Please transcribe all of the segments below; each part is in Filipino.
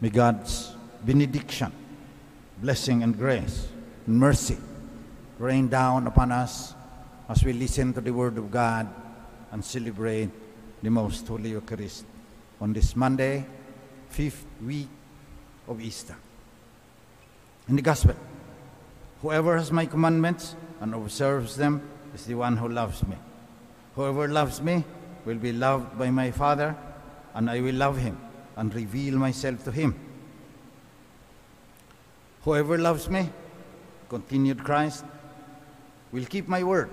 May God's benediction, blessing, and grace and mercy rain down upon us as we listen to the Word of God and celebrate the Most Holy Eucharist on this Monday, fifth week of Easter. In the Gospel, whoever has my commandments and observes them is the one who loves me. Whoever loves me will be loved by my Father, and I will love him and reveal myself to him. Whoever loves me, continued Christ, will keep my word,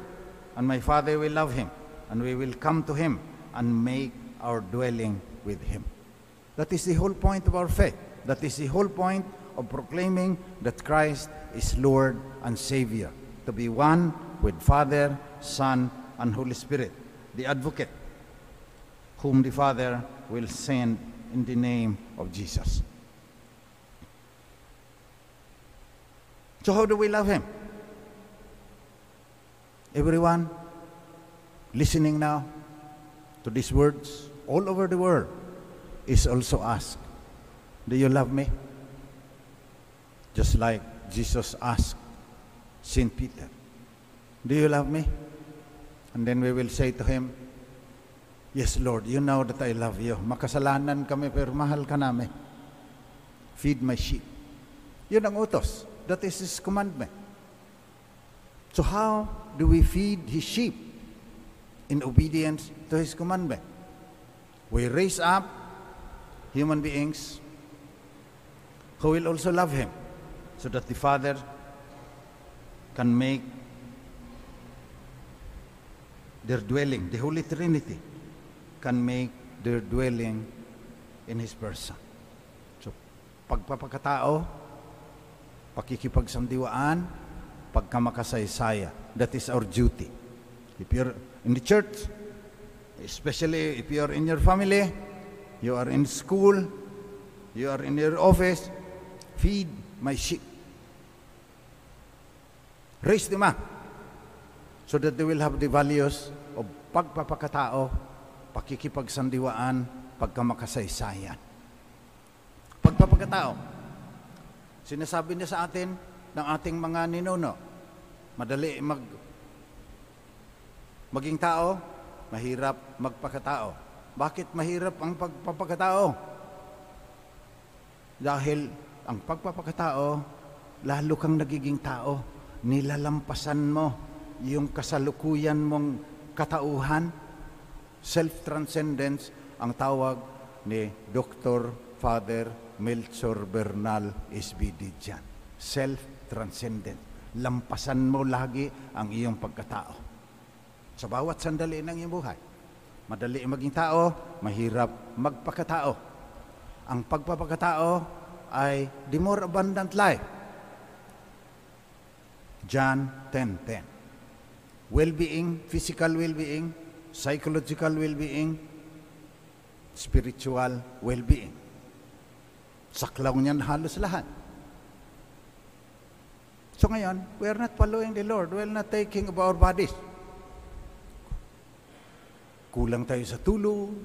and my Father will love him, and we will come to him and make our dwelling with him. That is the whole point of our faith. That is the whole point of proclaiming that Christ is Lord and Savior, to be one with Father, Son, and Holy Spirit, the advocate, whom the Father will send in the name of Jesus. So, how do we love Him? Everyone listening now to these words all over the world is also asked, Do you love me? Just like Jesus asked St. Peter, Do you love me? And then we will say to him, Yes, Lord, you know that I love you. Makasalanan kami pero mahal ka namin. Feed my sheep. Yun ang utos. That is His commandment. So how do we feed His sheep? In obedience to His commandment. We raise up human beings who will also love Him so that the Father can make their dwelling, the Holy Trinity can make their dwelling in His person. So, pagpapakatao, pakikipagsandiwaan, pagkamakasaysaya. That is our duty. If you're in the church, especially if you're in your family, you are in school, you are in your office, feed my sheep. Raise them up so that they will have the values of pagpapakatao, pakikipagsandiwaan, pagkamakasaysayan. Pagpapakatao, sinasabi niya sa atin ng ating mga ninuno, madali mag maging tao, mahirap magpakatao. Bakit mahirap ang pagpapakatao? Dahil ang pagpapakatao, lalo kang nagiging tao, nilalampasan mo yung kasalukuyan mong katauhan, self-transcendence, ang tawag ni Dr. Father Melchor Bernal SBD dyan. Self-transcendent. Lampasan mo lagi ang iyong pagkatao. Sa bawat sandali ng iyong buhay. Madali maging tao, mahirap magpakatao. Ang pagpapakatao ay the more abundant life. John 10.10 Well-being, physical well-being, psychological well-being, spiritual well-being. Saklaw niyan halos lahat. So ngayon, we are not following the Lord. We are not taking of our bodies. Kulang tayo sa tulog.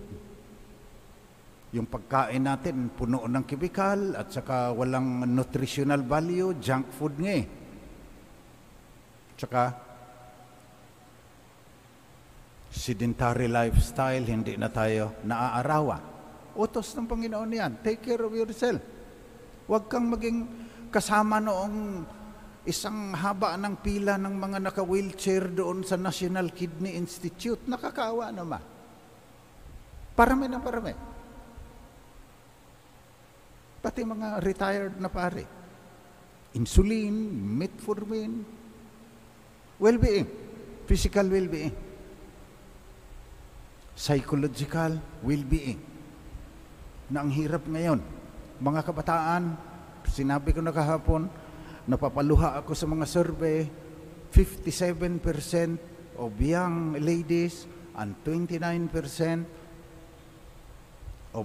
Yung pagkain natin, puno ng chemical at saka walang nutritional value, junk food nga eh. Tsaka, sedentary lifestyle, hindi na tayo naaarawan. Utos ng Panginoon yan. Take care of yourself. Huwag kang maging kasama noong isang haba ng pila ng mga naka-wheelchair doon sa National Kidney Institute. Nakakaawa naman. Parami na parami. Pati mga retired na pare. Insulin, metformin, well-being, physical well-being, psychological well-being. Na ang hirap ngayon, mga kabataan, sinabi ko na kahapon, napapaluha ako sa mga survey, 57% of young ladies and 29% of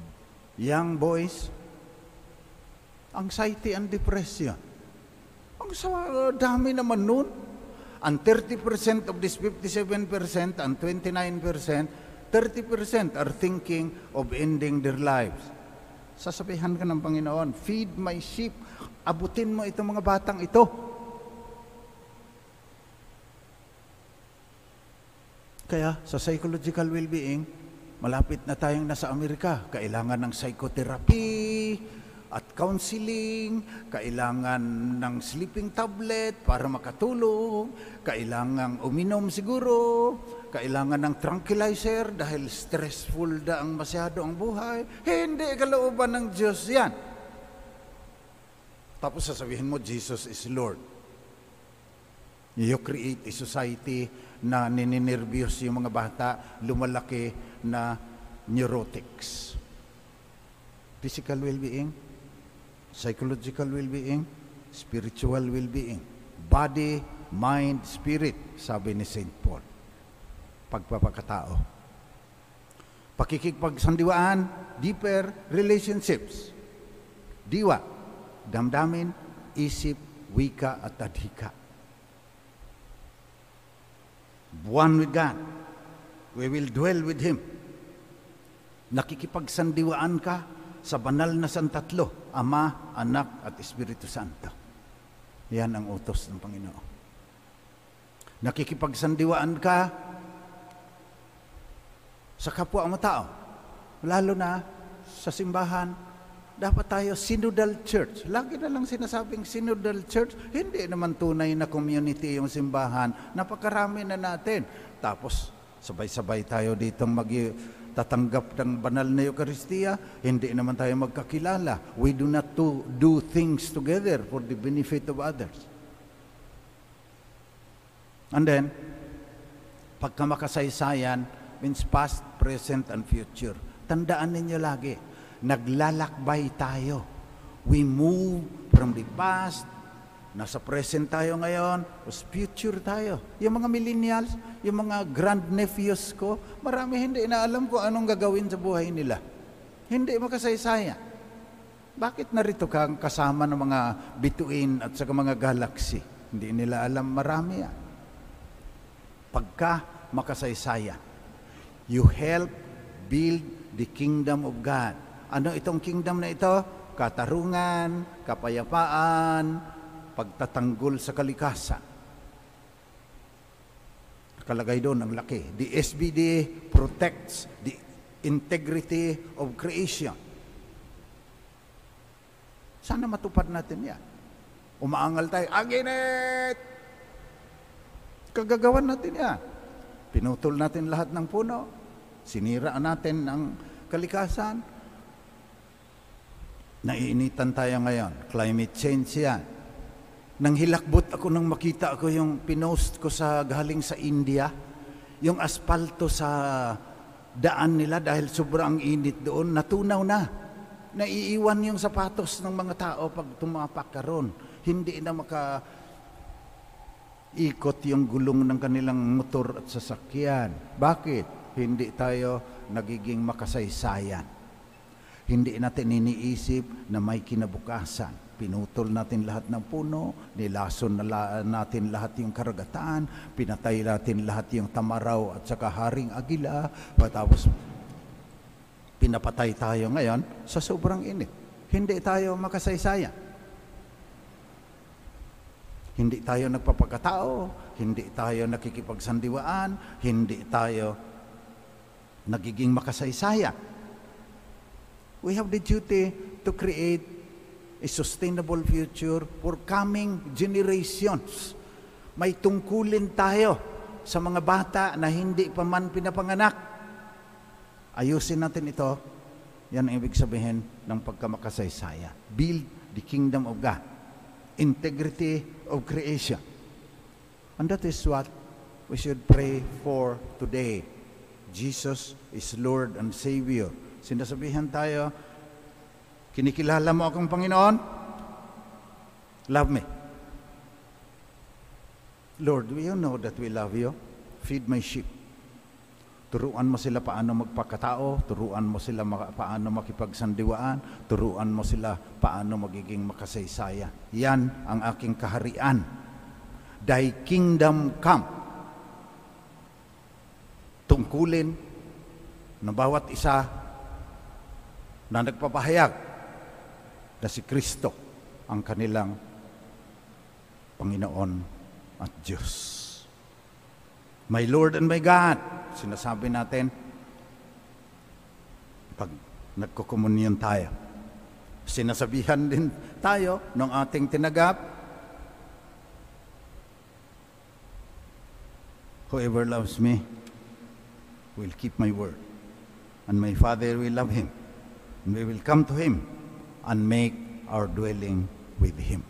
young boys anxiety and depression. Ang sa dami naman nun. And 30% of this 57% and 29%, 30% are thinking of ending their lives. Sasabihan ka ng Panginoon, feed my sheep. Abutin mo itong mga batang ito. Kaya sa psychological well-being, malapit na tayong nasa Amerika. Kailangan ng psychotherapy at counseling, kailangan ng sleeping tablet para makatulog, kailangan uminom siguro, kailangan ng tranquilizer dahil stressful da ang masyado ang buhay. Hindi kalooban ng Diyos yan. Tapos sasabihin mo, Jesus is Lord. You create a society na nininervyos yung mga bata, lumalaki na neurotics. Physical well-being, psychological well-being, spiritual well-being. Body, mind, spirit, sabi ni St. Paul. Pagpapakatao. Pakikipagsandiwaan, deeper relationships. Diwa, damdamin, isip, wika at adhika. One with God. We will dwell with Him. Nakikipagsandiwaan ka sa banal na santatlo, Ama, Anak at Espiritu Santo. Yan ang utos ng Panginoon. Nakikipagsandiwaan ka sa kapwa mo tao, lalo na sa simbahan, dapat tayo synodal church. Lagi na lang sinasabing synodal church, hindi naman tunay na community yung simbahan. Napakarami na natin. Tapos, sabay-sabay tayo dito mag tatanggap ng banal na Eucharistia, hindi naman tayo magkakilala. We do not to do things together for the benefit of others. And then, pagka makasaysayan, means past, present, and future. Tandaan ninyo lagi, naglalakbay tayo. We move from the past, nasa present tayo ngayon, tapos future tayo. Yung mga millennials, yung mga grandnephews ko, marami hindi na alam kung anong gagawin sa buhay nila. Hindi makasaysaya. Bakit narito ka kasama ng mga bituin at saka mga galaxy? Hindi nila alam marami yan. Pagka makasaysaya, you help build the kingdom of God. Ano itong kingdom na ito? Katarungan, kapayapaan, pagtatanggol sa kalikasan. Kalagay doon ang laki. The SBD protects the integrity of creation. Sana matupad natin yan. Umaangal tayo, aginit! Kagagawan natin yan. Pinutol natin lahat ng puno. Siniraan natin ang kalikasan. Naiinitan tayo ngayon. Climate change yan. Nang hilakbot ako nang makita ako yung pinost ko sa galing sa India, yung aspalto sa daan nila dahil sobrang init doon, natunaw na. Naiiwan yung sapatos ng mga tao pag tumapak ka ron. Hindi na maka ikot yung gulong ng kanilang motor at sasakyan. Bakit? Hindi tayo nagiging makasaysayan. Hindi natin iniisip na may kinabukasan. Pinutol natin lahat ng puno, nilason na natin lahat yung karagatan, pinatay natin lahat yung tamaraw at saka haring agila, tapos pinapatay tayo ngayon sa sobrang init. Hindi tayo makasaysayan. Hindi tayo nagpapagkatao, hindi tayo nakikipagsandiwaan, hindi tayo nagiging makasaysayan. We have the duty to create a sustainable future for coming generations. May tungkulin tayo sa mga bata na hindi pa man pinapanganak. Ayusin natin ito. Yan ang ibig sabihin ng pagkamakasaysaya. Build the kingdom of God. Integrity of creation. And that is what we should pray for today. Jesus is Lord and Savior. Sinasabihan tayo, kinikilala mo akong Panginoon? Love me. Lord, you know that we love you. Feed my sheep. Turuan mo sila paano magpakatao, turuan mo sila paano makipagsandiwaan, turuan mo sila paano magiging makasaysaya. Yan ang aking kaharian. Thy kingdom come. Tungkulin ng bawat isa na nagpapahayag na si Kristo ang kanilang Panginoon at Diyos. My Lord and my God, sinasabi natin pag nagkukomunyon tayo. Sinasabihan din tayo ng ating tinagap, Whoever loves me will keep my word, and my Father will love him, and we will come to him and make our dwelling with him.